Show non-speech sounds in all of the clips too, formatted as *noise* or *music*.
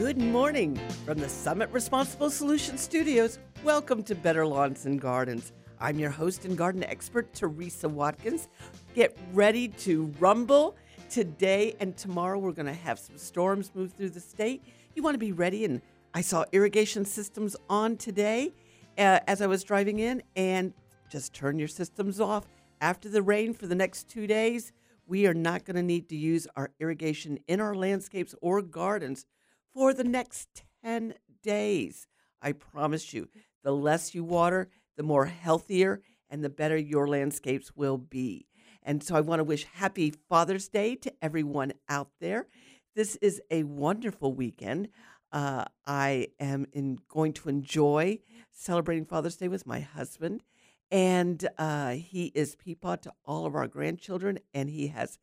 Good morning from the Summit Responsible Solutions Studios. Welcome to Better Lawns and Gardens. I'm your host and garden expert, Teresa Watkins. Get ready to rumble. Today and tomorrow, we're going to have some storms move through the state. You want to be ready. And I saw irrigation systems on today uh, as I was driving in, and just turn your systems off. After the rain for the next two days, we are not going to need to use our irrigation in our landscapes or gardens for the next 10 days. I promise you, the less you water, the more healthier and the better your landscapes will be. And so I want to wish happy Father's Day to everyone out there. This is a wonderful weekend. Uh, I am in, going to enjoy celebrating Father's Day with my husband. And uh, he is Peapod to all of our grandchildren, and he has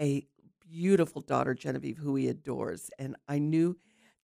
a beautiful daughter, Genevieve, who he adores. And I knew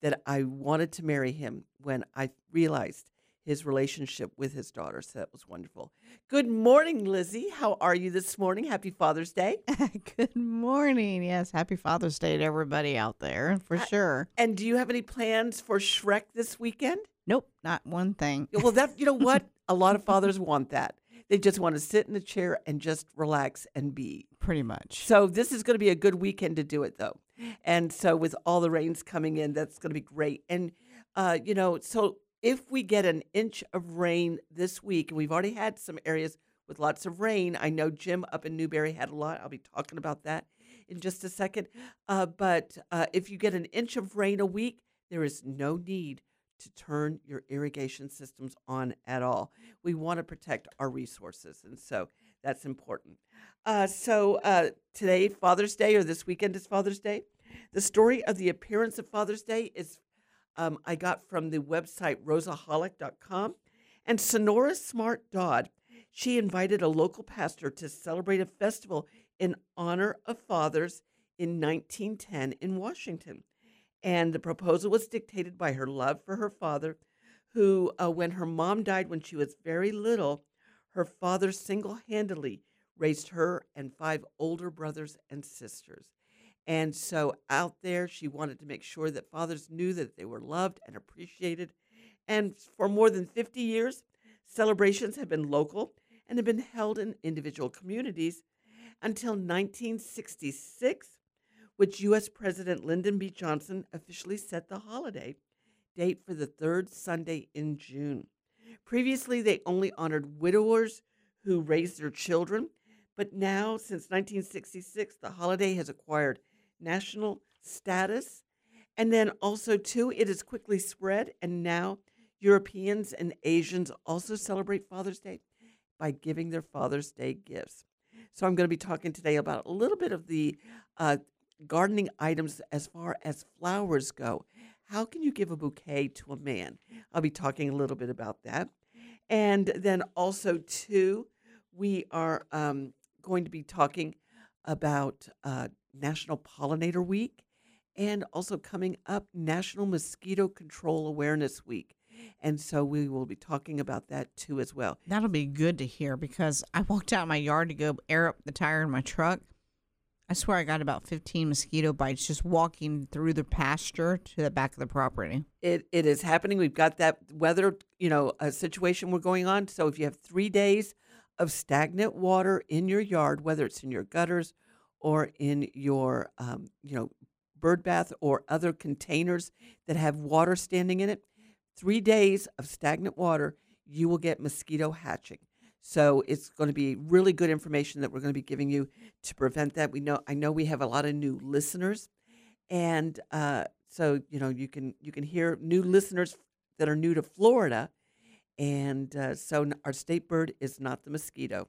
that I wanted to marry him when I realized his relationship with his daughter. So that was wonderful. Good morning, Lizzie. How are you this morning? Happy Father's Day. *laughs* Good morning. Yes, happy Father's Day to everybody out there, for I- sure. And do you have any plans for Shrek this weekend? Nope, not one thing. Well, that you know what? *laughs* A lot of fathers want that. They just want to sit in the chair and just relax and be. Pretty much. So this is going to be a good weekend to do it, though. And so with all the rains coming in, that's going to be great. And uh, you know, so if we get an inch of rain this week, and we've already had some areas with lots of rain. I know Jim up in Newberry had a lot. I'll be talking about that in just a second. Uh, but uh, if you get an inch of rain a week, there is no need to turn your irrigation systems on at all. We want to protect our resources, and so that's important. Uh, so uh, today, Father's Day, or this weekend is Father's Day. The story of the appearance of Father's Day is um, I got from the website rosaholic.com. And Sonora Smart Dodd, she invited a local pastor to celebrate a festival in honor of fathers in 1910 in Washington. And the proposal was dictated by her love for her father, who, uh, when her mom died when she was very little, her father single handedly raised her and five older brothers and sisters. And so out there, she wanted to make sure that fathers knew that they were loved and appreciated. And for more than 50 years, celebrations have been local and have been held in individual communities until 1966, which U.S. President Lyndon B. Johnson officially set the holiday date for the third Sunday in June. Previously, they only honored widowers who raised their children, but now, since 1966, the holiday has acquired national status. And then also, too, it has quickly spread, and now Europeans and Asians also celebrate Father's Day by giving their Father's Day gifts. So, I'm going to be talking today about a little bit of the uh, gardening items as far as flowers go. How can you give a bouquet to a man? I'll be talking a little bit about that. And then also, too, we are um, going to be talking about uh, National Pollinator Week and also coming up National Mosquito Control Awareness Week. And so we will be talking about that too as well. That'll be good to hear because I walked out my yard to go air up the tire in my truck. I swear I got about 15 mosquito bites just walking through the pasture to the back of the property. It it is happening. We've got that weather, you know, a situation we're going on. So if you have three days of stagnant water in your yard, whether it's in your gutters or in your, um, you know, bird bath or other containers that have water standing in it, three days of stagnant water, you will get mosquito hatching. So it's going to be really good information that we're going to be giving you to prevent that. We know I know we have a lot of new listeners, and uh, so you know you can you can hear new listeners that are new to Florida, and uh, so our state bird is not the mosquito.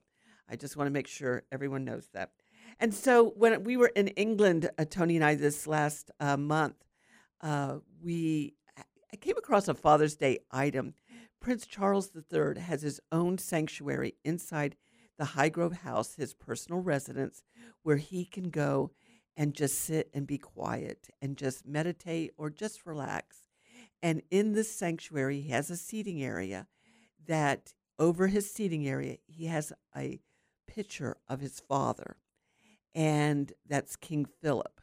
I just want to make sure everyone knows that. And so when we were in England, uh, Tony and I this last uh, month, uh, we I came across a Father's Day item. Prince Charles III has his own sanctuary inside the Highgrove House, his personal residence, where he can go and just sit and be quiet and just meditate or just relax. And in this sanctuary, he has a seating area that over his seating area, he has a picture of his father, and that's King Philip,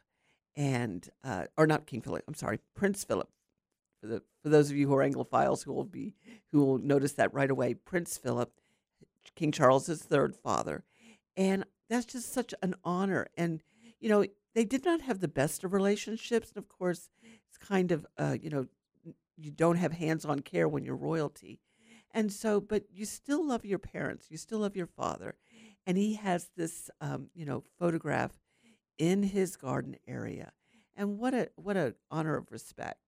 and uh, or not King Philip. I'm sorry, Prince Philip, For the for those of you who are Anglophiles who will be who will notice that right away, Prince Philip, King Charles's third father, and that's just such an honor. And you know, they did not have the best of relationships, and of course, it's kind of uh, you know, you don't have hands-on care when you're royalty, and so, but you still love your parents, you still love your father, and he has this um, you know photograph in his garden area, and what a what a honor of respect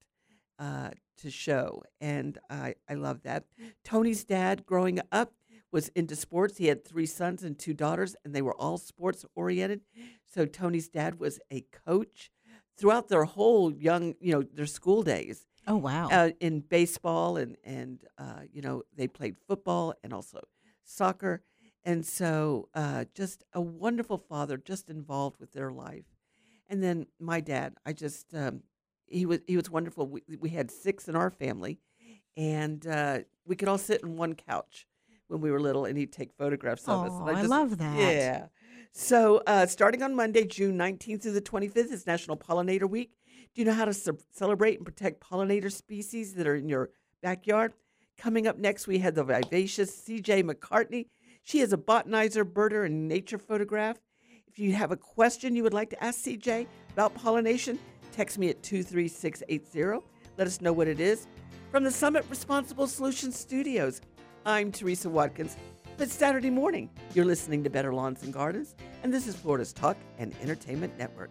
uh, to show. And I, I love that. Tony's dad, growing up, was into sports. He had three sons and two daughters, and they were all sports oriented. So Tony's dad was a coach throughout their whole young, you know, their school days. Oh wow! Uh, in baseball and and uh, you know they played football and also soccer, and so uh, just a wonderful father, just involved with their life. And then my dad, I just um, he was he was wonderful. We, we had six in our family, and uh, we could all sit in one couch when we were little, and he'd take photographs of us. Oh, I just- love that. Yeah. So uh, starting on Monday, June 19th through the 25th is National Pollinator Week. Do you know how to ce- celebrate and protect pollinator species that are in your backyard? Coming up next, we had the vivacious C.J. McCartney. She is a botanizer, birder, and nature photograph. If you have a question you would like to ask CJ about pollination, text me at 23680. Let us know what it is. From the Summit Responsible Solutions Studios, I'm Teresa Watkins. It's Saturday morning. You're listening to Better Lawns and Gardens, and this is Florida's Talk and Entertainment Network.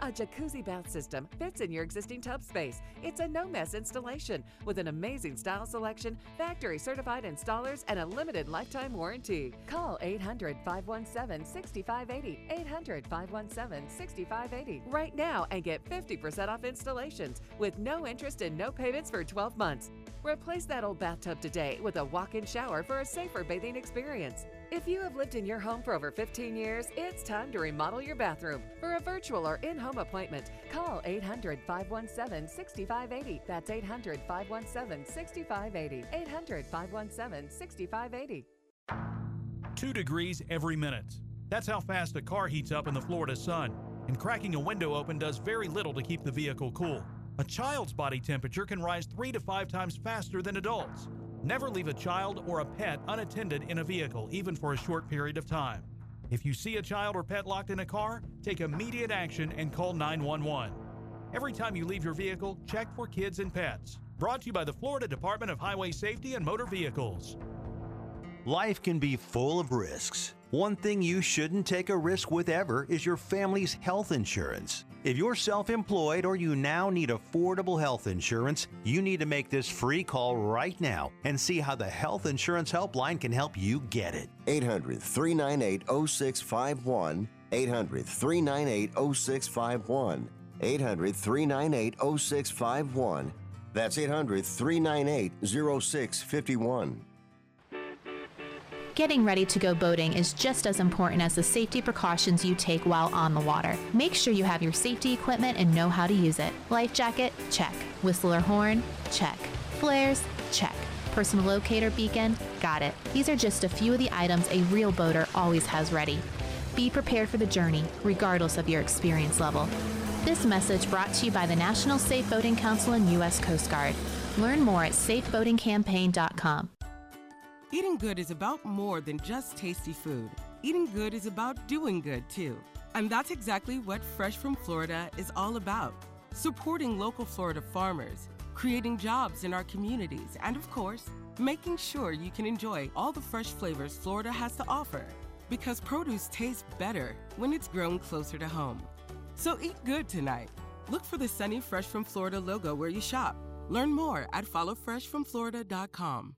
A jacuzzi bath system fits in your existing tub space. It's a no mess installation with an amazing style selection, factory certified installers, and a limited lifetime warranty. Call 800 517 6580. 800 517 6580 right now and get 50% off installations with no interest and no payments for 12 months. Replace that old bathtub today with a walk in shower for a safer bathing experience. If you have lived in your home for over 15 years, it's time to remodel your bathroom. For a virtual or in home appointment, call 800 517 6580. That's 800 517 6580. 800 517 6580. Two degrees every minute. That's how fast a car heats up in the Florida sun, and cracking a window open does very little to keep the vehicle cool. A child's body temperature can rise three to five times faster than adults. Never leave a child or a pet unattended in a vehicle, even for a short period of time. If you see a child or pet locked in a car, take immediate action and call 911. Every time you leave your vehicle, check for kids and pets. Brought to you by the Florida Department of Highway Safety and Motor Vehicles. Life can be full of risks. One thing you shouldn't take a risk with ever is your family's health insurance. If you're self employed or you now need affordable health insurance, you need to make this free call right now and see how the Health Insurance Helpline can help you get it. 800 398 0651. 800 398 0651. 800 398 0651. That's 800 398 0651. Getting ready to go boating is just as important as the safety precautions you take while on the water. Make sure you have your safety equipment and know how to use it. Life jacket? Check. Whistle or horn? Check. Flares? Check. Personal locator beacon? Got it. These are just a few of the items a real boater always has ready. Be prepared for the journey, regardless of your experience level. This message brought to you by the National Safe Boating Council and U.S. Coast Guard. Learn more at safeboatingcampaign.com. Eating good is about more than just tasty food. Eating good is about doing good too. And that's exactly what Fresh from Florida is all about supporting local Florida farmers, creating jobs in our communities, and of course, making sure you can enjoy all the fresh flavors Florida has to offer. Because produce tastes better when it's grown closer to home. So eat good tonight. Look for the Sunny Fresh from Florida logo where you shop. Learn more at followfreshfromflorida.com.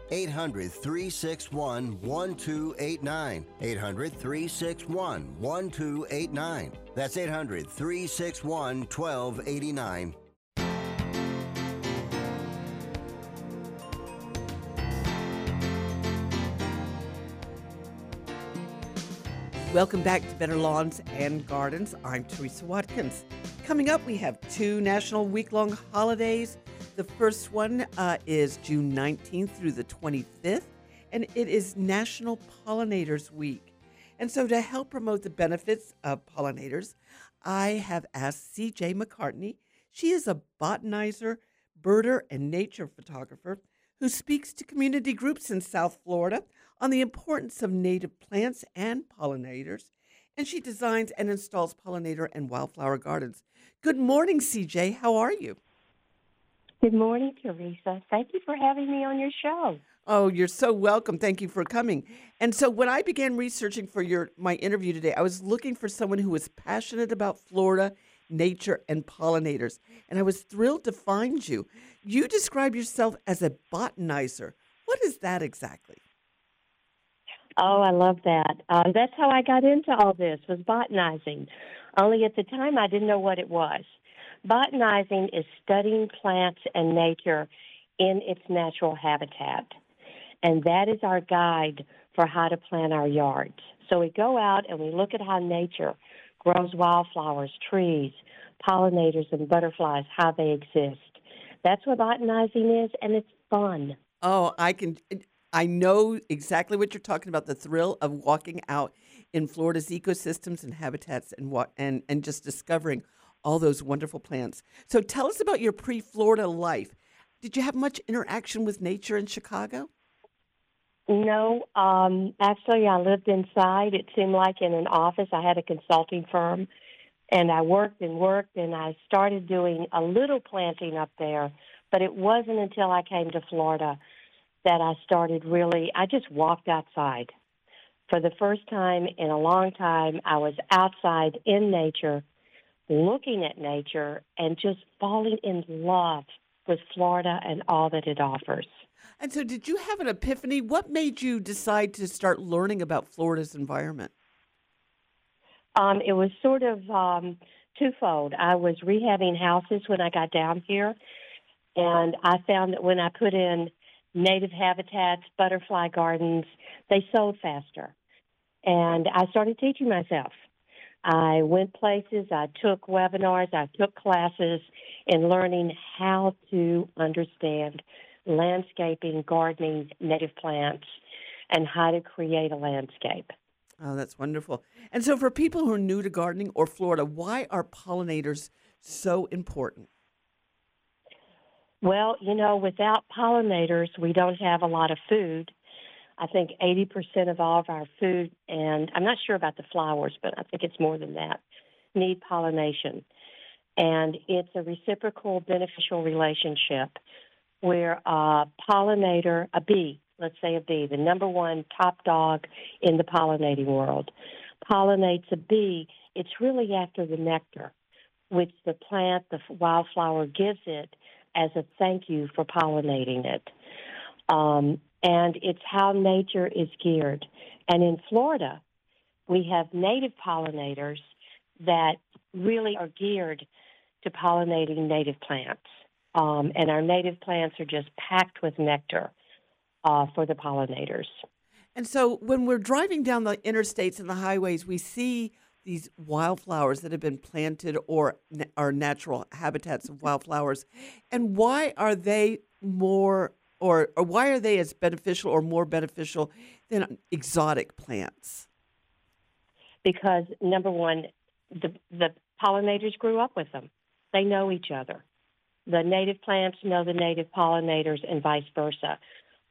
800 361 1289. 800 361 1289. That's 800 361 1289. Welcome back to Better Lawns and Gardens. I'm Teresa Watkins. Coming up, we have two national week long holidays. The first one uh, is June 19th through the 25th, and it is National Pollinators Week. And so, to help promote the benefits of pollinators, I have asked CJ McCartney. She is a botanizer, birder, and nature photographer who speaks to community groups in South Florida on the importance of native plants and pollinators, and she designs and installs pollinator and wildflower gardens. Good morning, CJ. How are you? Good morning, Teresa. Thank you for having me on your show. Oh, you're so welcome. Thank you for coming. And so when I began researching for your my interview today, I was looking for someone who was passionate about Florida, nature, and pollinators. And I was thrilled to find you. You describe yourself as a botanizer. What is that exactly? Oh, I love that. Um, that's how I got into all this was botanizing. Only at the time I didn't know what it was. Botanizing is studying plants and nature in its natural habitat. And that is our guide for how to plant our yards. So we go out and we look at how nature grows wildflowers, trees, pollinators, and butterflies, how they exist. That's what botanizing is, and it's fun. Oh, I can. I know exactly what you're talking about the thrill of walking out in Florida's ecosystems and habitats and what and, and just discovering all those wonderful plants. So tell us about your pre-Florida life. Did you have much interaction with nature in Chicago? No, um, actually, I lived inside. It seemed like in an office. I had a consulting firm, and I worked and worked, and I started doing a little planting up there. But it wasn't until I came to Florida that I started really, I just walked outside. For the first time in a long time, I was outside in nature, looking at nature, and just falling in love with Florida and all that it offers. And so, did you have an epiphany? What made you decide to start learning about Florida's environment? Um, it was sort of um, twofold. I was rehabbing houses when I got down here, and I found that when I put in native habitats, butterfly gardens, they sold faster. And I started teaching myself. I went places, I took webinars, I took classes in learning how to understand landscaping, gardening, native plants, and how to create a landscape. Oh, that's wonderful. And so, for people who are new to gardening or Florida, why are pollinators so important? Well, you know, without pollinators, we don't have a lot of food. I think 80% of all of our food, and I'm not sure about the flowers, but I think it's more than that, need pollination. And it's a reciprocal beneficial relationship where a pollinator, a bee, let's say a bee, the number one top dog in the pollinating world, pollinates a bee, it's really after the nectar, which the plant, the wildflower gives it as a thank you for pollinating it. Um, and it's how nature is geared. And in Florida, we have native pollinators that really are geared to pollinating native plants. Um, and our native plants are just packed with nectar uh, for the pollinators. And so when we're driving down the interstates and the highways, we see these wildflowers that have been planted or are natural habitats of wildflowers, and why are they more or, or why are they as beneficial or more beneficial than exotic plants? Because number one, the the pollinators grew up with them. They know each other. The native plants know the native pollinators, and vice versa.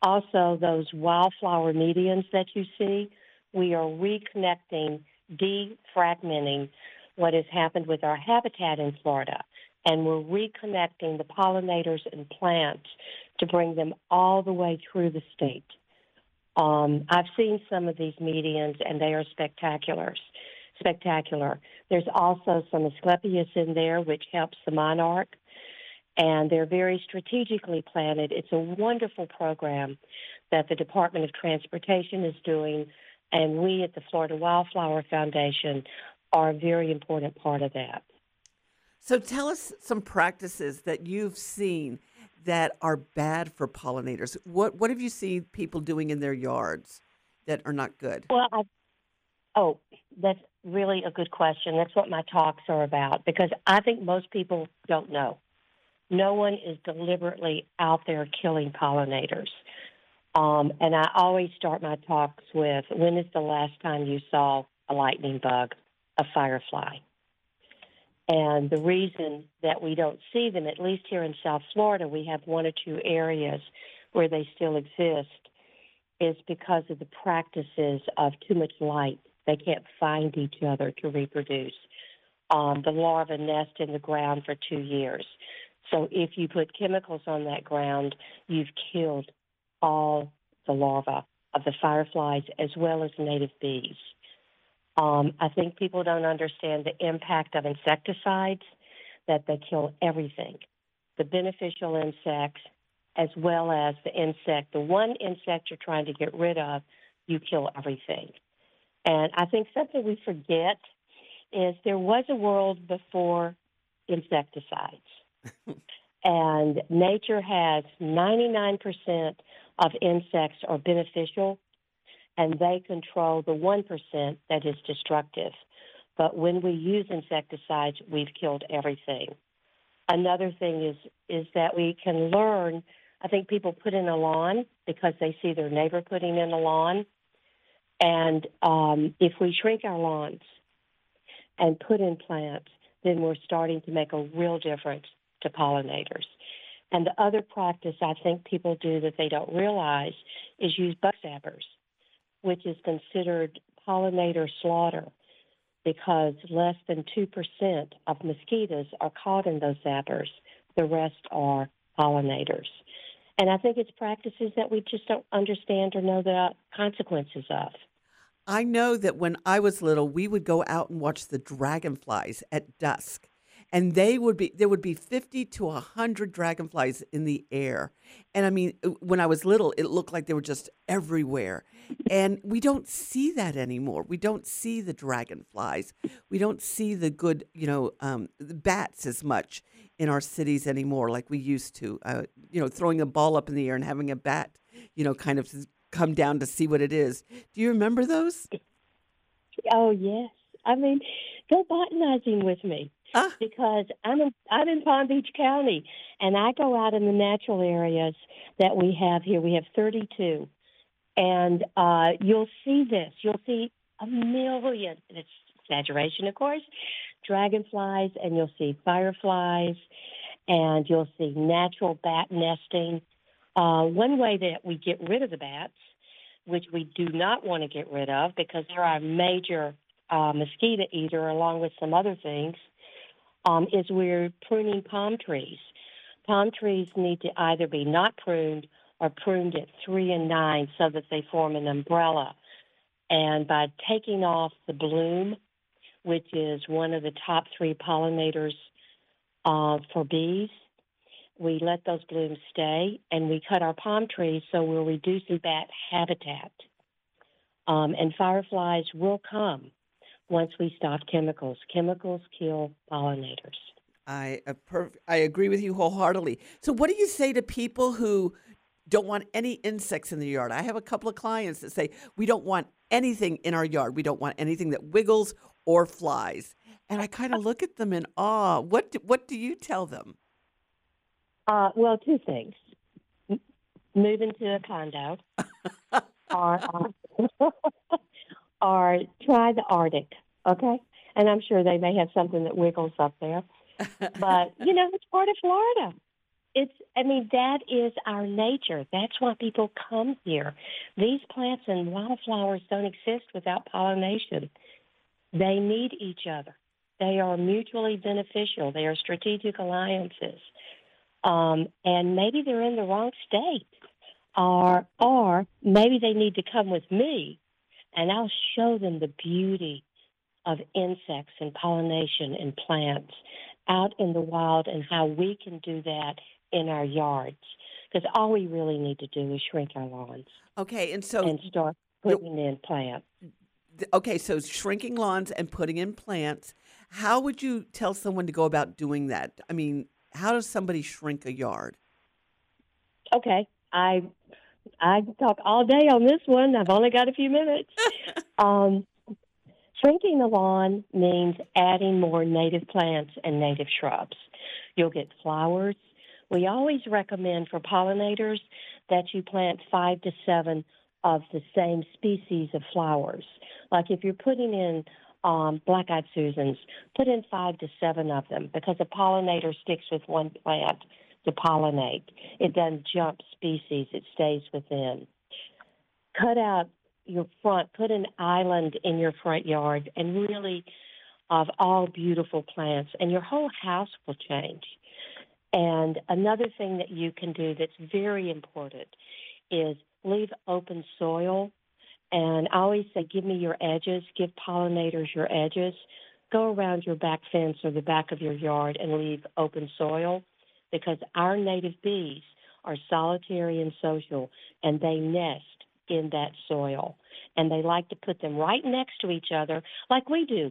Also, those wildflower medians that you see, we are reconnecting, defragmenting what has happened with our habitat in Florida, and we're reconnecting the pollinators and plants to bring them all the way through the state. Um, I've seen some of these medians, and they are spectacular. Spectacular. There's also some Asclepias in there, which helps the monarch, and they're very strategically planted. It's a wonderful program that the Department of Transportation is doing, and we at the Florida Wildflower Foundation are a very important part of that. So tell us some practices that you've seen that are bad for pollinators. What what have you seen people doing in their yards that are not good? Well, I, oh, that's really a good question. That's what my talks are about because I think most people don't know. No one is deliberately out there killing pollinators. Um, and I always start my talks with when is the last time you saw a lightning bug, a firefly? And the reason that we don't see them, at least here in South Florida, we have one or two areas where they still exist, is because of the practices of too much light. They can't find each other to reproduce. Um, the larvae nest in the ground for two years. So if you put chemicals on that ground, you've killed all the larvae of the fireflies as well as native bees. Um, I think people don't understand the impact of insecticides, that they kill everything the beneficial insects as well as the insect. The one insect you're trying to get rid of, you kill everything. And I think something we forget is there was a world before insecticides. *laughs* and nature has 99% of insects are beneficial and they control the 1% that is destructive. But when we use insecticides, we've killed everything. Another thing is is that we can learn. I think people put in a lawn because they see their neighbor putting in a lawn, and um, if we shrink our lawns and put in plants, then we're starting to make a real difference to pollinators. And the other practice I think people do that they don't realize is use bug zappers which is considered pollinator slaughter because less than 2% of mosquitoes are caught in those zappers. The rest are pollinators. And I think it's practices that we just don't understand or know the consequences of. I know that when I was little, we would go out and watch the dragonflies at dusk and they would be there would be 50 to 100 dragonflies in the air. And i mean uh, when i was little it looked like they were just everywhere. And we don't see that anymore. We don't see the dragonflies. We don't see the good you know um, bats as much in our cities anymore like we used to. Uh, you know throwing a ball up in the air and having a bat you know kind of come down to see what it is. Do you remember those? Oh yes. I mean go botanizing with me Ah. because I'm in, I'm in Palm Beach County, and I go out in the natural areas that we have here. We have 32, and uh, you'll see this. You'll see a million. It's exaggeration, of course. Dragonflies, and you'll see fireflies, and you'll see natural bat nesting. Uh, one way that we get rid of the bats, which we do not want to get rid of because they're our major uh, mosquito eater, along with some other things, um, is we're pruning palm trees. Palm trees need to either be not pruned or pruned at three and nine so that they form an umbrella. And by taking off the bloom, which is one of the top three pollinators uh, for bees, we let those blooms stay and we cut our palm trees so we're reducing bat habitat. Um, and fireflies will come once we stop chemicals. Chemicals kill pollinators. I uh, perf- I agree with you wholeheartedly. So, what do you say to people who don't want any insects in the yard? I have a couple of clients that say we don't want anything in our yard. We don't want anything that wiggles or flies. And I kind of look at them in awe. What do, what do you tell them? Uh, well, two things: M- move into a condo, or *laughs* uh, *laughs* or try the Arctic. Okay, and I'm sure they may have something that wiggles up there. *laughs* But you know, it's part of Florida. It's, I mean, that is our nature. That's why people come here. These plants and wildflowers don't exist without pollination. They need each other. They are mutually beneficial. They are strategic alliances. Um, and maybe they're in the wrong state, or or maybe they need to come with me, and I'll show them the beauty of insects and pollination and plants out in the wild and how we can do that in our yards. Because all we really need to do is shrink our lawns Okay, and so and start putting in plants. okay, so shrinking lawns and putting in plants. How would you tell someone to go about doing that? I mean, how does somebody shrink a yard? Okay, I I can talk all day on this one. I've only got a few minutes. *laughs* um, shrinking the lawn means adding more native plants and native shrubs. You'll get flowers. We always recommend for pollinators that you plant five to seven of the same species of flowers. Like if you're putting in um, black-eyed Susans, put in five to seven of them because a pollinator sticks with one plant to pollinate. It doesn't jump species, it stays within. Cut out your front, put an island in your front yard, and really of all beautiful plants, and your whole house will change. And another thing that you can do that's very important is leave open soil. And I always say, give me your edges, give pollinators your edges. Go around your back fence or the back of your yard and leave open soil because our native bees are solitary and social and they nest in that soil. And they like to put them right next to each other, like we do.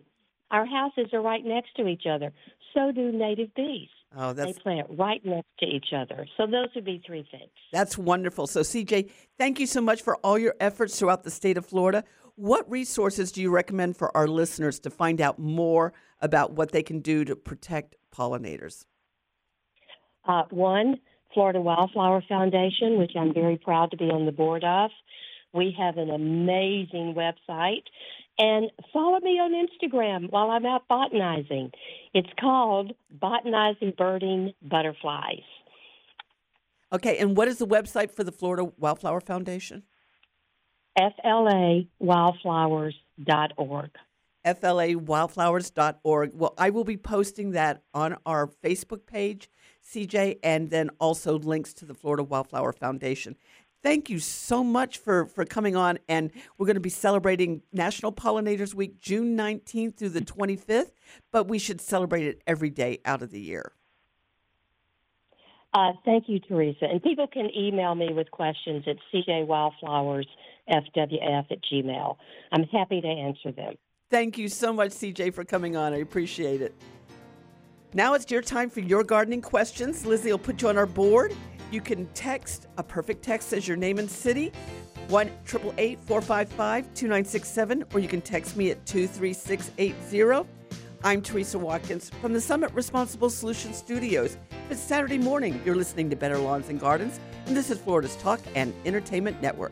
Our houses are right next to each other. So do native bees. Oh, They plant right next to each other. So those would be three things. that's wonderful. So, CJ, thank you so much for all your efforts throughout the state of Florida. What resources do you recommend for our listeners to find out more about what they can do to protect pollinators? Uh, one, Florida Wildflower Foundation, which I'm very proud to be on the board of. We have an amazing website. And follow me on Instagram while I'm out botanizing. It's called Botanizing Birding Butterflies. Okay, and what is the website for the Florida Wildflower Foundation? FLAwildflowers.org. flawildflowers.org. Well, I will be posting that on our Facebook page, CJ, and then also links to the Florida Wildflower Foundation. Thank you so much for, for coming on. And we're going to be celebrating National Pollinators Week, June 19th through the 25th, but we should celebrate it every day out of the year. Uh, thank you, Teresa. And people can email me with questions at cjwildflowersfwf at gmail. I'm happy to answer them. Thank you so much, CJ, for coming on. I appreciate it. Now it's your time for your gardening questions. Lizzie will put you on our board. You can text a perfect text as your name and city, 1 455 2967, or you can text me at 23680. I'm Teresa Watkins from the Summit Responsible Solutions Studios. It's Saturday morning. You're listening to Better Lawns and Gardens, and this is Florida's Talk and Entertainment Network.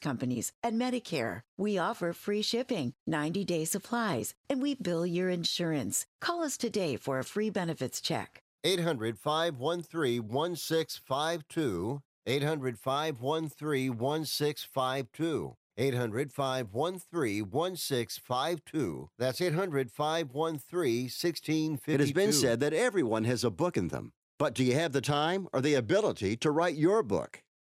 companies and Medicare. We offer free shipping, 90 day supplies, and we bill your insurance. Call us today for a free benefits check. 800 513 1652. 800 513 1652. 800 513 1652. That's 800 513 1652. It has been said that everyone has a book in them. But do you have the time or the ability to write your book?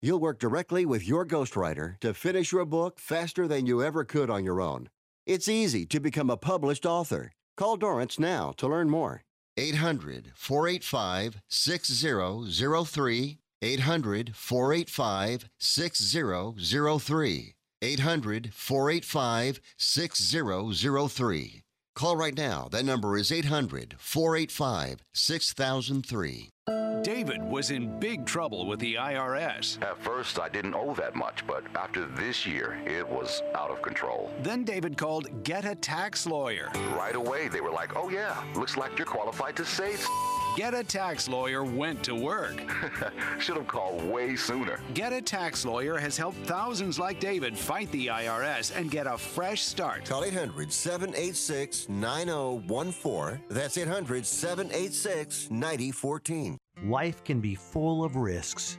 You'll work directly with your ghostwriter to finish your book faster than you ever could on your own. It's easy to become a published author. Call Dorrance now to learn more. 800 485 6003. 800 485 6003. 800 485 6003. Call right now. That number is 800 485 6003. David was in big trouble with the IRS. At first, I didn't owe that much, but after this year, it was out of control. Then David called Get a Tax Lawyer. Right away, they were like, oh, yeah, looks like you're qualified to save. Get a Tax Lawyer went to work. *laughs* Should have called way sooner. Get a Tax Lawyer has helped thousands like David fight the IRS and get a fresh start. Call 800 786 9014. That's 800 786 9014. Life can be full of risks.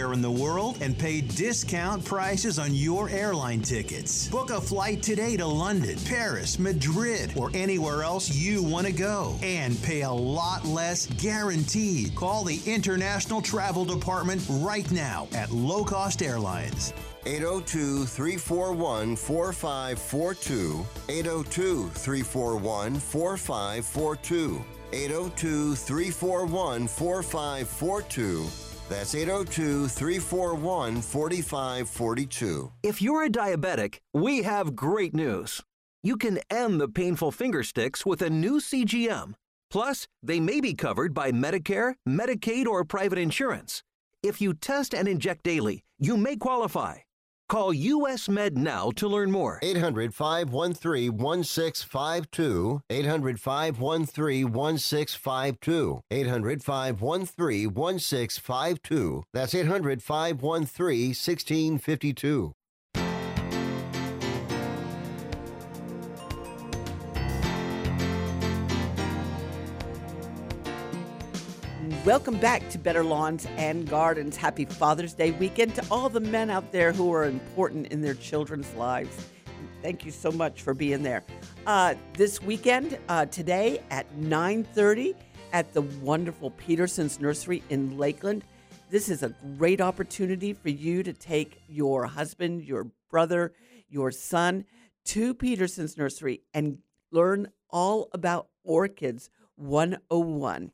in the world and pay discount prices on your airline tickets. Book a flight today to London, Paris, Madrid, or anywhere else you want to go and pay a lot less guaranteed. Call the International Travel Department right now at Low Cost Airlines. 802 341 4542. 802 341 4542. 802 341 4542. That's 802 341 4542. If you're a diabetic, we have great news. You can end the painful finger sticks with a new CGM. Plus, they may be covered by Medicare, Medicaid, or private insurance. If you test and inject daily, you may qualify. Call US Med now to learn more. 800 513 1652. 800 513 1652. 800 513 1652. That's 800 513 1652. Welcome back to Better Lawns and Gardens. Happy Father's Day weekend to all the men out there who are important in their children's lives. Thank you so much for being there. Uh, this weekend, uh, today at 9:30 at the wonderful Peterson's Nursery in Lakeland. This is a great opportunity for you to take your husband, your brother, your son to Peterson's Nursery and learn all about orchids 101.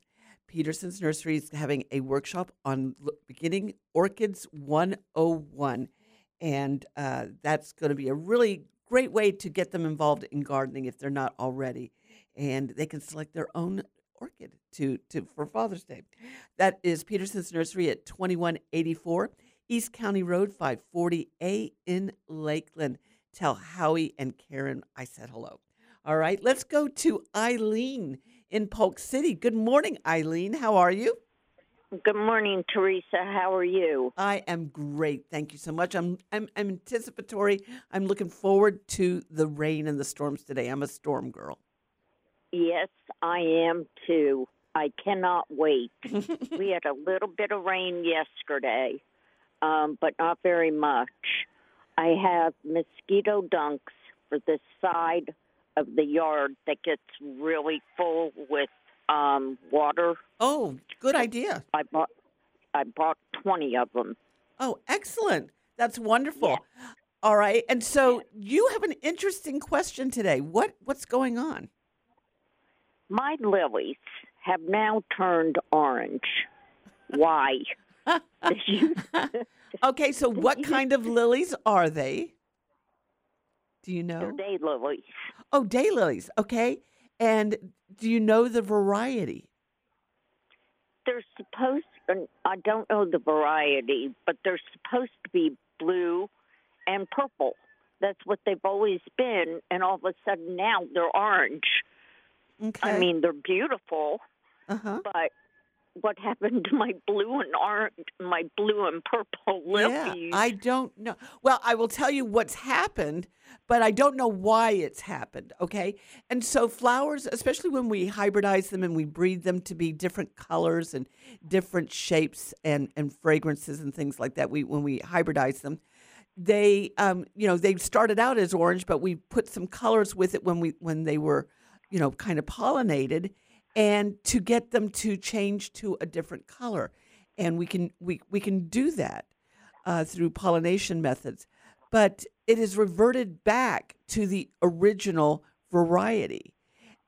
Peterson's Nursery is having a workshop on beginning Orchids 101. And uh, that's going to be a really great way to get them involved in gardening if they're not already. And they can select their own orchid to, to for Father's Day. That is Peterson's Nursery at 2184 East County Road 540A in Lakeland. Tell Howie and Karen I said hello. All right, let's go to Eileen in Polk City. Good morning, Eileen. How are you? Good morning, Teresa. How are you? I am great. Thank you so much. I'm, I'm I'm anticipatory. I'm looking forward to the rain and the storms today. I'm a storm girl. Yes, I am too. I cannot wait. *laughs* we had a little bit of rain yesterday, um, but not very much. I have mosquito dunks for the side of the yard that gets really full with um, water. Oh, good idea. I bought I bought twenty of them. Oh, excellent. That's wonderful. All right. And so you have an interesting question today. What what's going on? My lilies have now turned orange. Why? *laughs* *laughs* okay, so *laughs* what kind of lilies are they? Do you know? They're daylilies. Oh, daylilies. Okay. And do you know the variety? They're supposed and I don't know the variety, but they're supposed to be blue and purple. That's what they've always been, and all of a sudden now they're orange. Okay. I mean, they're beautiful, Uh-huh. but what happened to my blue and orange, my blue and purple Yeah, lilies? I don't know. Well, I will tell you what's happened, but I don't know why it's happened. Okay. And so flowers, especially when we hybridize them and we breed them to be different colors and different shapes and, and fragrances and things like that, we when we hybridize them, they um, you know, they started out as orange, but we put some colors with it when we when they were, you know, kind of pollinated and to get them to change to a different color. And we can we, we can do that uh, through pollination methods, but it is reverted back to the original variety.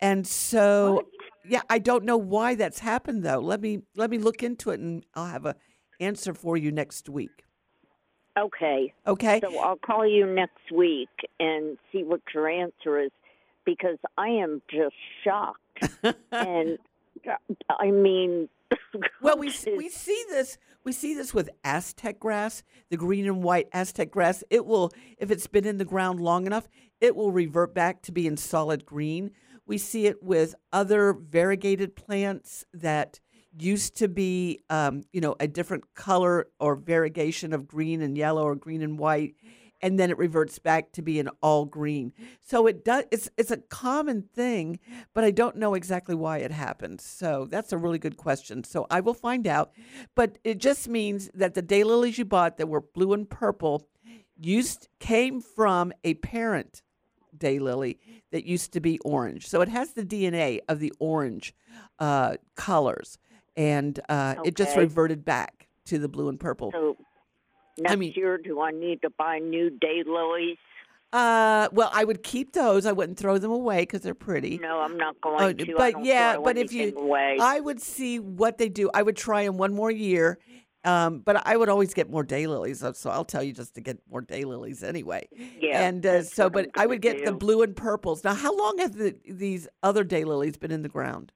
And so, yeah, I don't know why that's happened though. Let me let me look into it, and I'll have a answer for you next week. Okay. Okay. So I'll call you next week and see what your answer is because I am just shocked. And I mean, *laughs* Well, we we see this we see this with Aztec grass, the green and white Aztec grass. It will, if it's been in the ground long enough, it will revert back to being solid green. We see it with other variegated plants that used to be, um, you know, a different color or variegation of green and yellow or green and white, and then it reverts back to being all green. So it does. It's it's a common thing, but I don't know exactly why it happens. So that's a really good question. So I will find out. But it just means that the daylilies you bought that were blue and purple used came from a parent daylily that used to be orange. So it has the DNA of the orange uh, colors, and uh, it just reverted back to the blue and purple. so next year, do I need to buy new daylilies? Uh, well, I would keep those. I wouldn't throw them away because they're pretty. No, I'm not going Oh, to. But yeah, but if you, away. I would see what they do. I would try them one more year. Um, but I would always get more daylilies, so- so I'll tell you just to get more daylilies anyway. Yeah, and uh, so, but I'm would get the blue and purples. Now, how long have the, these other daylilies been in the ground?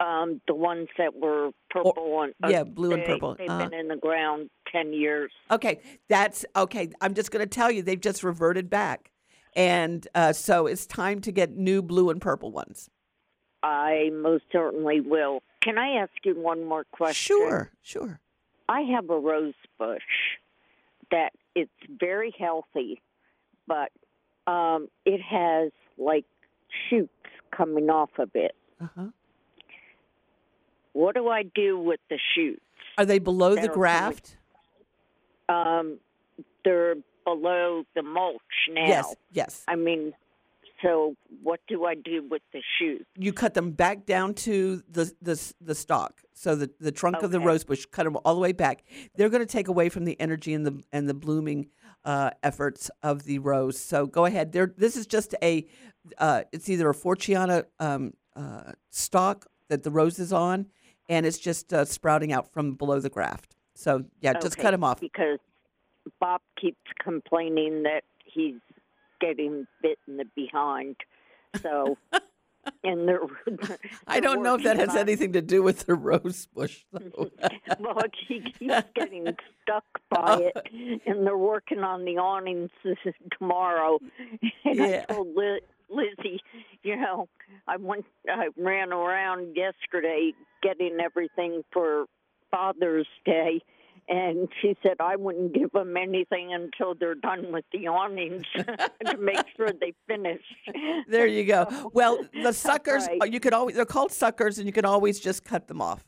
Um, the ones that were purple and uh, yeah, blue and they- purple. They've Uh-huh. been in the ground ten years. Okay, that's okay. I'm just going to tell you they've just reverted back, and uh, so it's time to get new blue and purple ones. I most certainly will. Can I ask you one more question? Sure, sure. I have a rose bush that it's very healthy, but um, it has like shoots coming off of it. Uh-huh. What do I do with the shoots? Are they below the graft? coming- Um, they're below the mulch now. Yes, yes. I mean, so what do I do with the shoots? you cut them back down to the the the stalk. So the the trunk of the Okay. rose bush, cut them all the way back. They're going to take away from the energy and the and the blooming uh, efforts of the rose. So go ahead. There, this is just a. Uh, it's either a Fortuniana um, uh, stalk that the rose is on, and it's just uh, sprouting out from below the graft. So yeah, just cut them off. Because Bob keeps complaining that he's getting bit in the behind. So *laughs* and they're. I don't know if that has anything to do with the rose bush, though. *laughs* well, he keeps getting stuck by it, *laughs* and they're working on the awnings tomorrow. And Yeah. I told Liz, *laughs* Lizzie, you know, I went, I ran around yesterday getting everything for Father's Day. And she said I wouldn't give them anything until they're done with the awnings *laughs* to make sure they finish. there you go. Well, the *laughs* suckers, right. you could always, they're called suckers, and you can always just cut them off.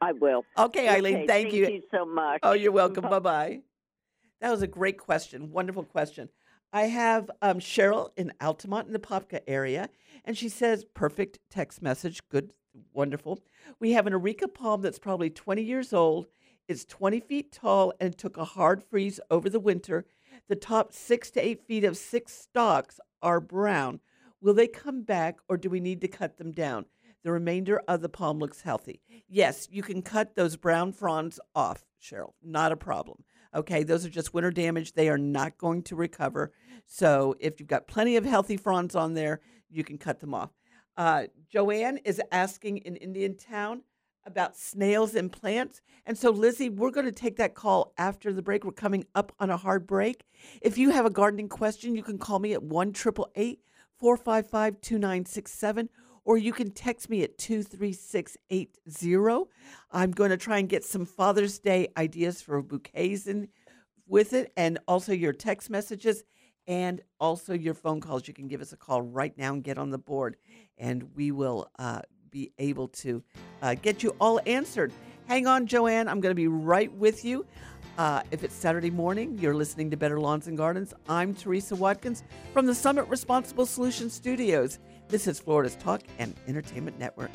I will. Okay, Eileen, Okay, thank, thank you. you so much. Oh, you're welcome. Bye bye. That was a great question. Wonderful question. I have um, Cheryl in Altamont in the Apopka area, and she says, perfect text message. Good, wonderful. We have an Areca palm that's probably 20 years old. It's 20 feet tall and took a hard freeze over the winter. The top six to eight feet of six stalks are brown. Will they come back or do we need to cut them down? The remainder of the palm looks healthy. Yes, you can cut those brown fronds off, Cheryl. Not a problem. Okay, those are just winter damage. They are not going to recover. So if you've got plenty of healthy fronds on there, you can cut them off. Uh, Joanne is asking in Indiantown about snails and plants. And so, Lizzie, we're going to take that call after the break. We're coming up on a hard break. If you have a gardening question, you can call me at 1 455 2967 or you can text me at 23680. I'm going to try and get some Father's Day ideas for bouquets in with it and also your text messages and also your phone calls. You can give us a call right now and get on the board, and we will uh, be able to uh, get you all answered. Hang on, Joanne. I'm going to be right with you. Uh, if it's Saturday morning, you're listening to Better Lawns and Gardens. I'm Teresa Watkins from the Summit Responsible Solutions Studios. This is Florida's Talk and Entertainment Network.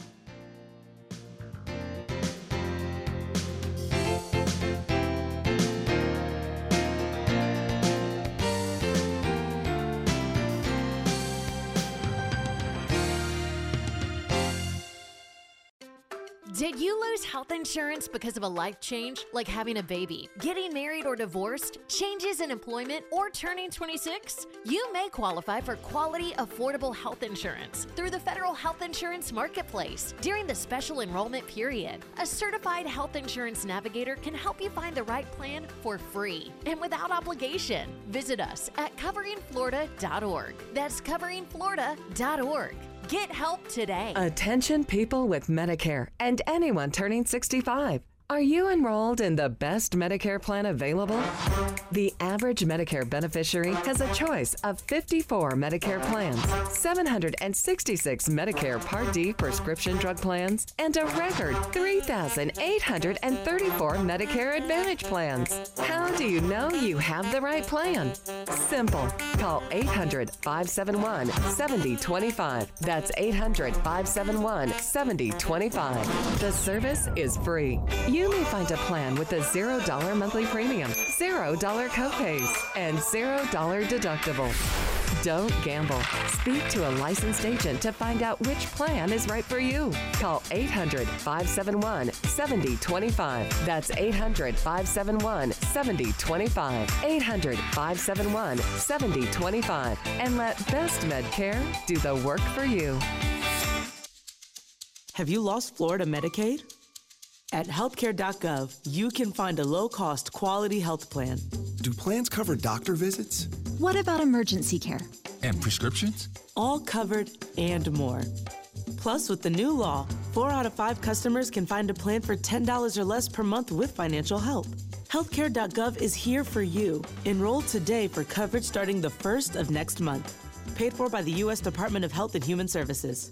Did you lose health insurance because of a life change, like having a baby, getting married or divorced, changes in employment, or turning 26? You may qualify for quality, affordable health insurance through the Federal Health Insurance Marketplace during the special enrollment period. A certified health insurance navigator can help you find the right plan for free and without obligation. Visit us at coveringflorida.org. That's coveringflorida.org. Get help today. Attention people with Medicare and anyone turning 65. Are you enrolled in the best Medicare plan available? The average Medicare beneficiary has a choice of 54 Medicare plans, 766 Medicare Part D prescription drug plans, and a record 3,834 Medicare Advantage plans. How do you know you have the right plan? Simple. Call 800 571 7025. That's 800 571 7025. The service is free. You may find a plan with a $0 monthly premium, $0 copays, and $0 deductible. Don't gamble. Speak to a licensed agent to find out which plan is right for you. Call 800 571 7025. That's 800 571 7025. 800 571 7025. And let Best Medcare do the work for you. Have you lost Florida Medicaid? At healthcare.gov, you can find a low cost quality health plan. Do plans cover doctor visits? What about emergency care? And prescriptions? All covered and more. Plus, with the new law, four out of five customers can find a plan for $10 or less per month with financial help. Healthcare.gov is here for you. Enroll today for coverage starting the first of next month. Paid for by the U.S. Department of Health and Human Services.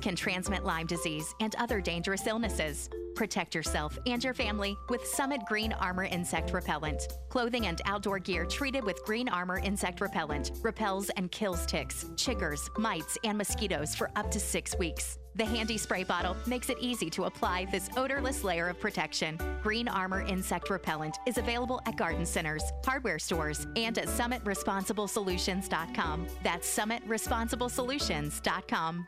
Can transmit Lyme disease and other dangerous illnesses. Protect yourself and your family with Summit Green Armor Insect Repellent. Clothing and outdoor gear treated with Green Armor Insect Repellent repels and kills ticks, chiggers, mites, and mosquitoes for up to six weeks. The handy spray bottle makes it easy to apply this odorless layer of protection. Green Armor Insect Repellent is available at garden centers, hardware stores, and at summitresponsiblesolutions.com. That's summitresponsiblesolutions.com.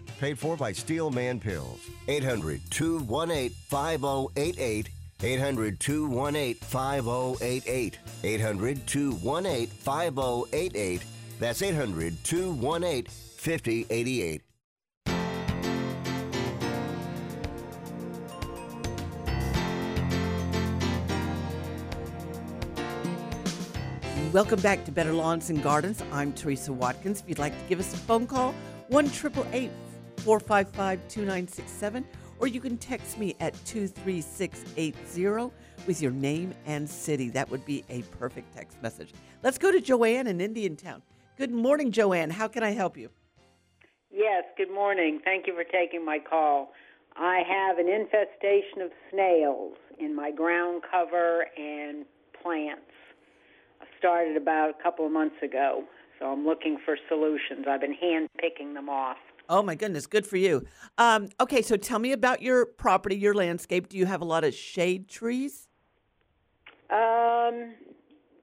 Paid for by Steelman Pills. 800 218 5088. 800 218 5088. 800 218 5088. That's 800 218 5088. Welcome back to Better Lawns and Gardens. I'm Teresa Watkins. If you'd like to give us a phone call, 1 455 2967, or you can text me at 23680 with your name and city. That would be a perfect text message. Let's go to Joanne in Indiantown. Good morning, Joanne. How can I help you? Yes, good morning. Thank you for taking my call. I have an infestation of snails in my ground cover and plants. I started about a couple of months ago, so I'm looking for solutions. I've been hand picking them off. Oh my goodness, good for you. Um, okay, so tell me about your property, your landscape. Do you have a lot of shade trees? Um,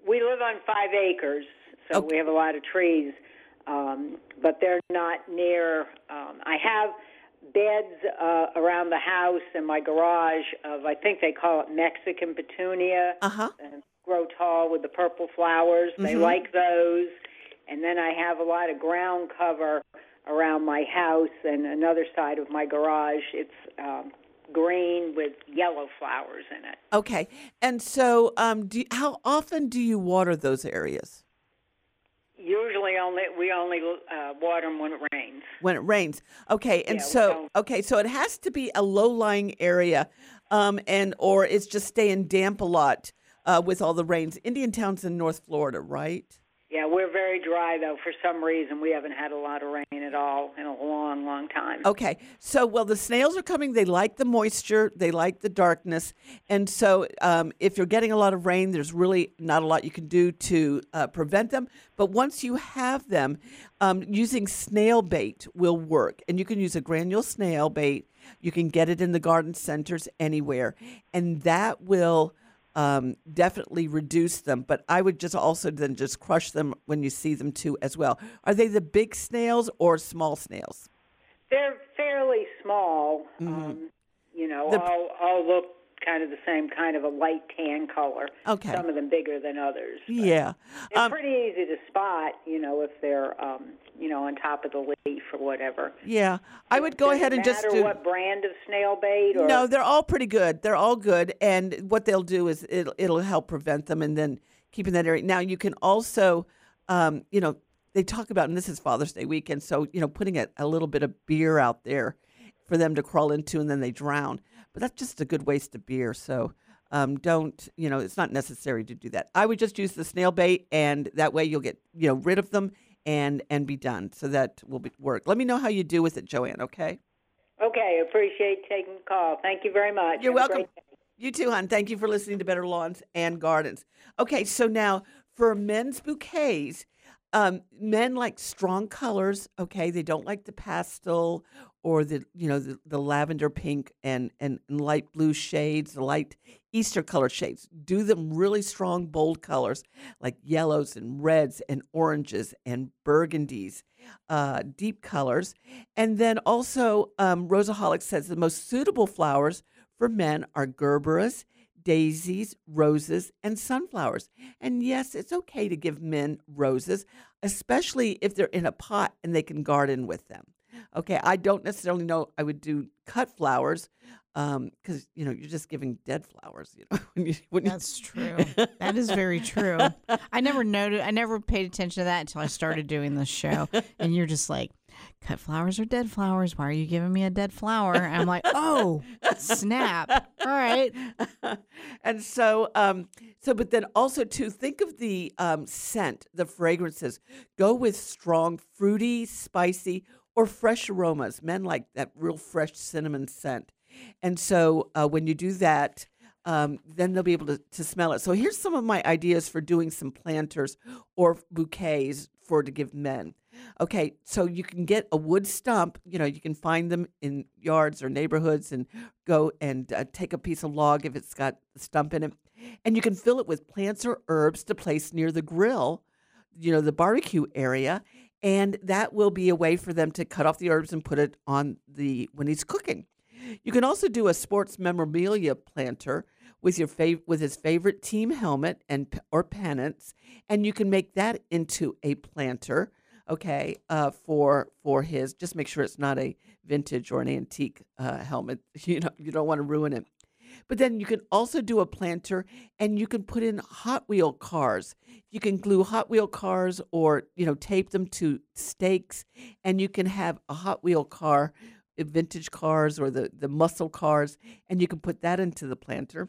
we live on five acres, so we have a lot of trees, um, but they're not near. Um, I have beds uh, around the house and my garage of I think they call it Mexican petunia. Uh huh. And grow tall with the purple flowers. They Mhm. like those. And then I have a lot of ground cover around my house and another side of my garage. It's um, green with yellow flowers in it. Okay, and so um, do you, how often do you water those areas Usually, only we only uh, water them when it rains. when it rains? Okay, and Yeah, so okay, so it has to be a low-lying area, um, and or it's just staying damp a lot uh, with all the rains. Indiantown's in North Florida, right? Yeah, we're very dry though. For some reason, we haven't had a lot of rain at all in a long, long time. Okay, so well, the snails are coming. They like the moisture, they like the darkness, and so um, if you're getting a lot of rain, there's really not a lot you can do to uh, prevent them. But once you have them, um, using snail bait will work, and you can use a granule snail bait. You can get it in the garden centers anywhere, and that will. Um, definitely reduce them, but I would just also then just crush them when you see them too as well. Are they the big snails or small snails? They're fairly small. Um, you know, The- all all look kind of the same, kind of a light tan color. Okay. Some of them bigger than others. Yeah. They're Um, pretty easy to spot. You know, if they're um, you know on top of the leaf or whatever. Yeah, I would go ahead and just matter do. what brand of snail bait or No, they're all pretty good. They're all good, and what they'll do is it'll it'll help prevent them, and then keeping that area. Now you can also, um, you know, they talk about, and this is Father's Day weekend, so you know, putting a, a little bit of beer out there for them to crawl into, and then they drown. But that's just a good waste of beer. So. Um, don't you know? It's not necessary to do that. I would just use the snail bait, and that way you'll get you know rid of them and and be done. So that will be, work. Let me know how you do with it, Joanne. Okay. Okay, appreciate taking the call. Thank you very much. You're Have welcome. You too, hon. Thank you for listening to Better Lawns and Gardens. Okay, so now for men's bouquets, um, men like strong colors. Okay, they don't like the pastel or the you know the, the lavender pink and, and light blue shades, the light Easter color shades. Do them really strong, bold colors like yellows and reds and oranges and burgundies, uh, deep colors. And then also, um, Rosaholic says the most suitable flowers for men are gerberas, daisies, roses, and sunflowers. And yes, it's okay to give men roses, especially if they're in a pot and they can garden with them. Okay, I don't necessarily know I would do cut flowers because you know you're just giving dead flowers. You know, *laughs* when you, when you- That's true. That is very true. I never noted. I never paid attention to that until I started doing this show. And you're just like, cut flowers are dead flowers. Why are you giving me a dead flower? And I'm like, oh, snap. All right. and so um so but then also to think of the um scent the fragrances go with strong fruity spicy or fresh aromas men like that real fresh cinnamon scent. And so uh, when you do that um, then they'll be able to, to smell it. So here's some of my ideas for doing some planters or bouquets for to give men. Okay so you can get a wood stump you know you can find them in yards or neighborhoods and go and uh, take a piece of log if it's got a stump in it. And you can fill it with plants or herbs to place near the grill you know the barbecue area and that will be a way for them to cut off the herbs and put it on the when he's cooking you can also do a sports memorabilia planter with your fav- with his favorite team helmet and or pennants, and you can make that into a planter. Okay, uh, for for his just make sure it's not a vintage or an antique uh, helmet. *laughs* You know you don't want to ruin it. But then you can also do a planter and you can put in Hot Wheel cars. You can glue Hot Wheel cars or, you know, tape them to stakes and you can have a Hot Wheel car, vintage cars or the, the muscle cars, and you can put that into the planter.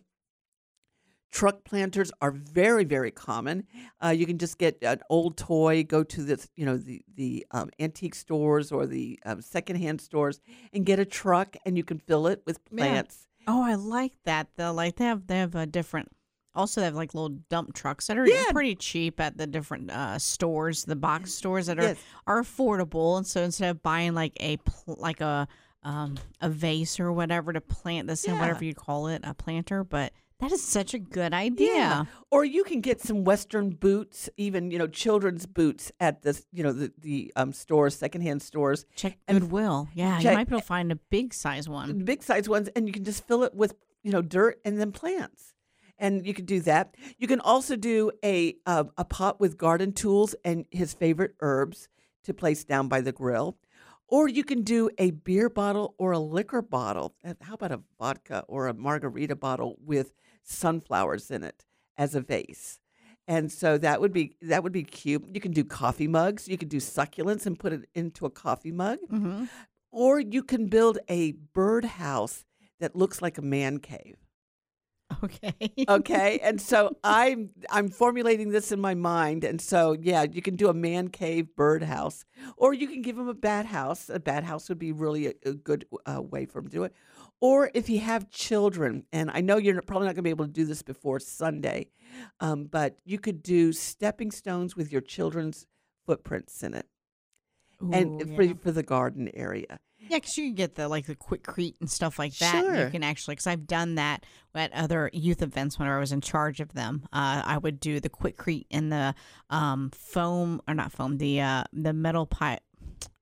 Truck planters are very, very common. Uh, you can just get an old toy, go to the, you know, the the um, antique stores or the um, secondhand stores, and get a truck, and you can fill it with plants. Oh, I like that though. Like they have they have a different. Also, they have like little dump trucks that are Yeah. pretty cheap at the different uh, stores, the box stores that are Yes. are affordable. And so instead of buying like a pl- like a um, a vase or whatever to plant this in, Yeah. whatever you call it, a planter, but that is such a good idea. Yeah. Or you can get some Western boots, even, you know, children's boots at the, you know, the, the um, stores, secondhand stores. Check Goodwill. Yeah, you might be able to find a big size one. Big size ones, and you can just fill it with, you know, dirt and then plants. And you can do that. You can also do a uh, a pot with garden tools and his favorite herbs to place down by the grill. Or you can do a beer bottle or a liquor bottle. How about a vodka or a margarita bottle with sunflowers in it as a vase? And so that would be that would be cute. You can do coffee mugs. You can do succulents and put it into a coffee mug. Mm-hmm. Or you can build a birdhouse that looks like a man cave. Okay. Okay. and so *laughs* I'm I'm formulating this in my mind. And so yeah, you can do a man cave birdhouse. Or you can give him a bat house. A bat house would be really a, a good uh, way for him to do it. Or if you have children, and I know you're probably not going to be able to do this before Sunday, um, but you could do stepping stones with your children's footprints in it, and Ooh, for yeah. for the garden area. Yeah, because you can get the like the Quikrete and stuff like that. Sure. You can actually, because I've done that at other youth events whenever I was in charge of them. Uh, I would do the Quikrete and the um, foam or not foam, the uh, the metal pipe,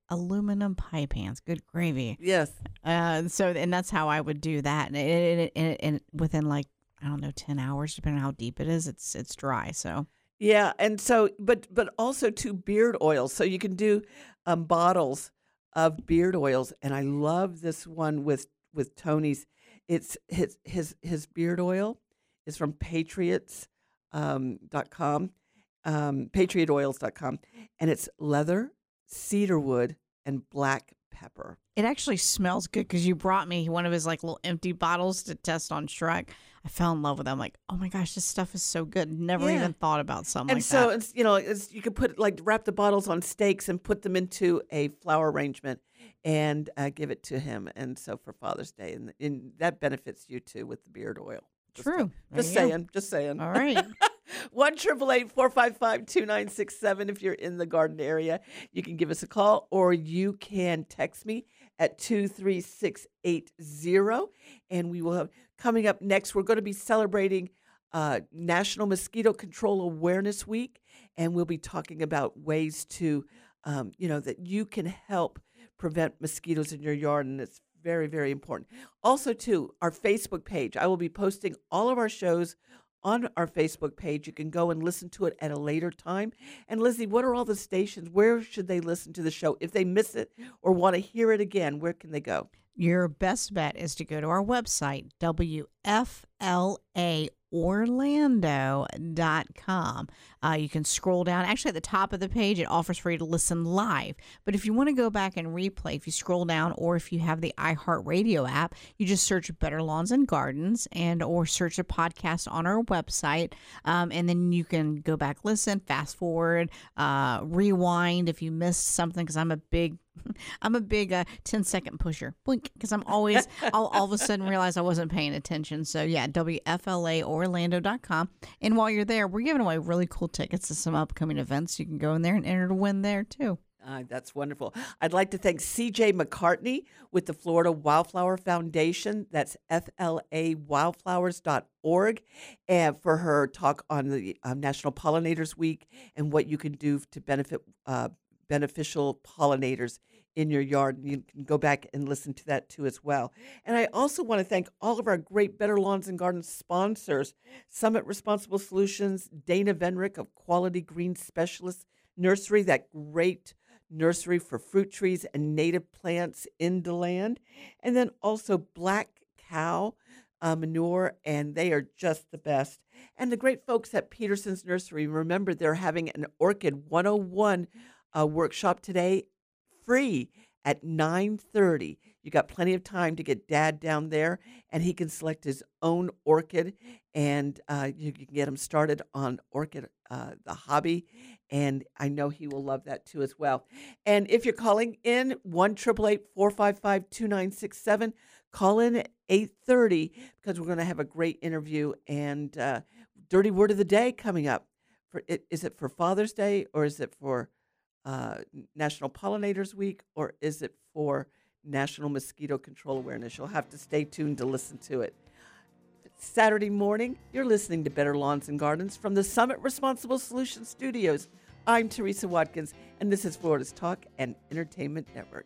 aluminum pie pans. Good gravy. Yes. Uh, so and that's how I would do that, and it, it, it, and within like I don't know ten hours, depending on how deep it is, it's it's dry. So Yeah, and so but but also to beard oils. So you can do um, bottles of beard oils, and I love this one with with Tony's. It's his his his beard oil is from Patriots um, dot com, um, patriotoils.com, and it's leather, cedarwood, and black pepper. It actually smells good because you brought me one of his like little empty bottles to test on Shrek. I fell in love with them. Like, oh my gosh, this stuff is so good. Never Yeah. even thought about something and like so that. it's you know it's, you could put like wrap the bottles on stakes and put them into a flower arrangement and uh, give it to him and so for father's day and, and that benefits you too with the beard oil Just- True. Just you go. saying just saying All right. *laughs* one triple eight four five five two nine six seven if you're in the garden area you can give us a call or you can text me at 23680 and we will have coming up next we're going to be celebrating uh, national mosquito control awareness week and we'll be talking about ways to um, you know that you can help prevent mosquitoes in your yard and it's very, very important. Also, too, our Facebook page. I will be posting all of our shows on our Facebook page. You can go and listen to it at a later time. And Lizzie, what are all the stations? Where should they listen to the show? If they miss it or want to hear it again, where can they go? Your best bet is to go to our website, WFLAorlando.com. Uh, you can scroll down. Actually, at the top of the page, it offers for you to listen live. But if you want to go back and replay, if you scroll down, or if you have the iHeartRadio app, you just search Better Lawns and Gardens, and or search a podcast on our website, um, and then you can go back, listen, fast forward, uh, rewind if you missed something. Because I'm a big *laughs* I'm a big uh, 10 second pusher. Blink, because I'm always, *laughs* I'll all of a sudden realize I wasn't paying attention. So, yeah, WFLAOrlando.com. And while you're there, we're giving away really cool tickets to some upcoming events. You can go in there and enter to win there too. Uh, that's wonderful. I'd like to thank CJ McCartney with the Florida Wildflower Foundation. That's FLAwildflowers.org. And for her talk on the um, National Pollinators Week and what you can do to benefit uh, beneficial pollinators in your yard. You can go back and listen to that too as well. And I also want to thank all of our great Better Lawns and Gardens sponsors Summit Responsible Solutions, Dana Venrick of Quality Green Specialist Nursery, that great nursery for fruit trees and native plants in DeLand. And then also Black Cow. Uh, manure, and they are just the best. And the great folks at Peterson's Nursery, remember they're having an Orchid 101 uh, workshop today free at 9.30 you got plenty of time to get dad down there and he can select his own orchid and uh, you can get him started on orchid uh, the hobby and i know he will love that too as well. And if you're calling in 1-455-2967 call in at 8.30 because we're going to have a great interview and uh, dirty word of the day coming up. For is it for father's day or is it for uh, National Pollinators Week or is it for National Mosquito Control Awareness? You'll have to stay tuned to listen to it. Saturday morning, you're listening to Better Lawns and Gardens from the Summit Responsible Solutions Studios. I'm Teresa Watkins, and this is Florida's Talk and Entertainment Network.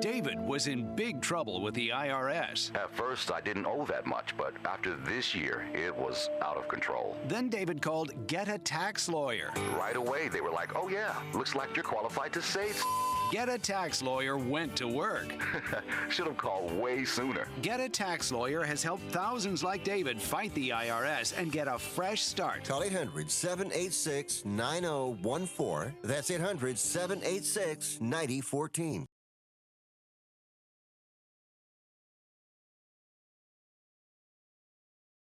David was in big trouble with the IRS. At first, I didn't owe that much, but after this year, it was out of control. Then David called Get a Tax Lawyer. Right away, they were like, oh, yeah, looks like you're qualified to save. Get a Tax Lawyer went to work. *laughs* Should have called way sooner. Get a Tax Lawyer has helped thousands like David fight the IRS and get a fresh start. Call 800 786 9014. That's 800 786 9014.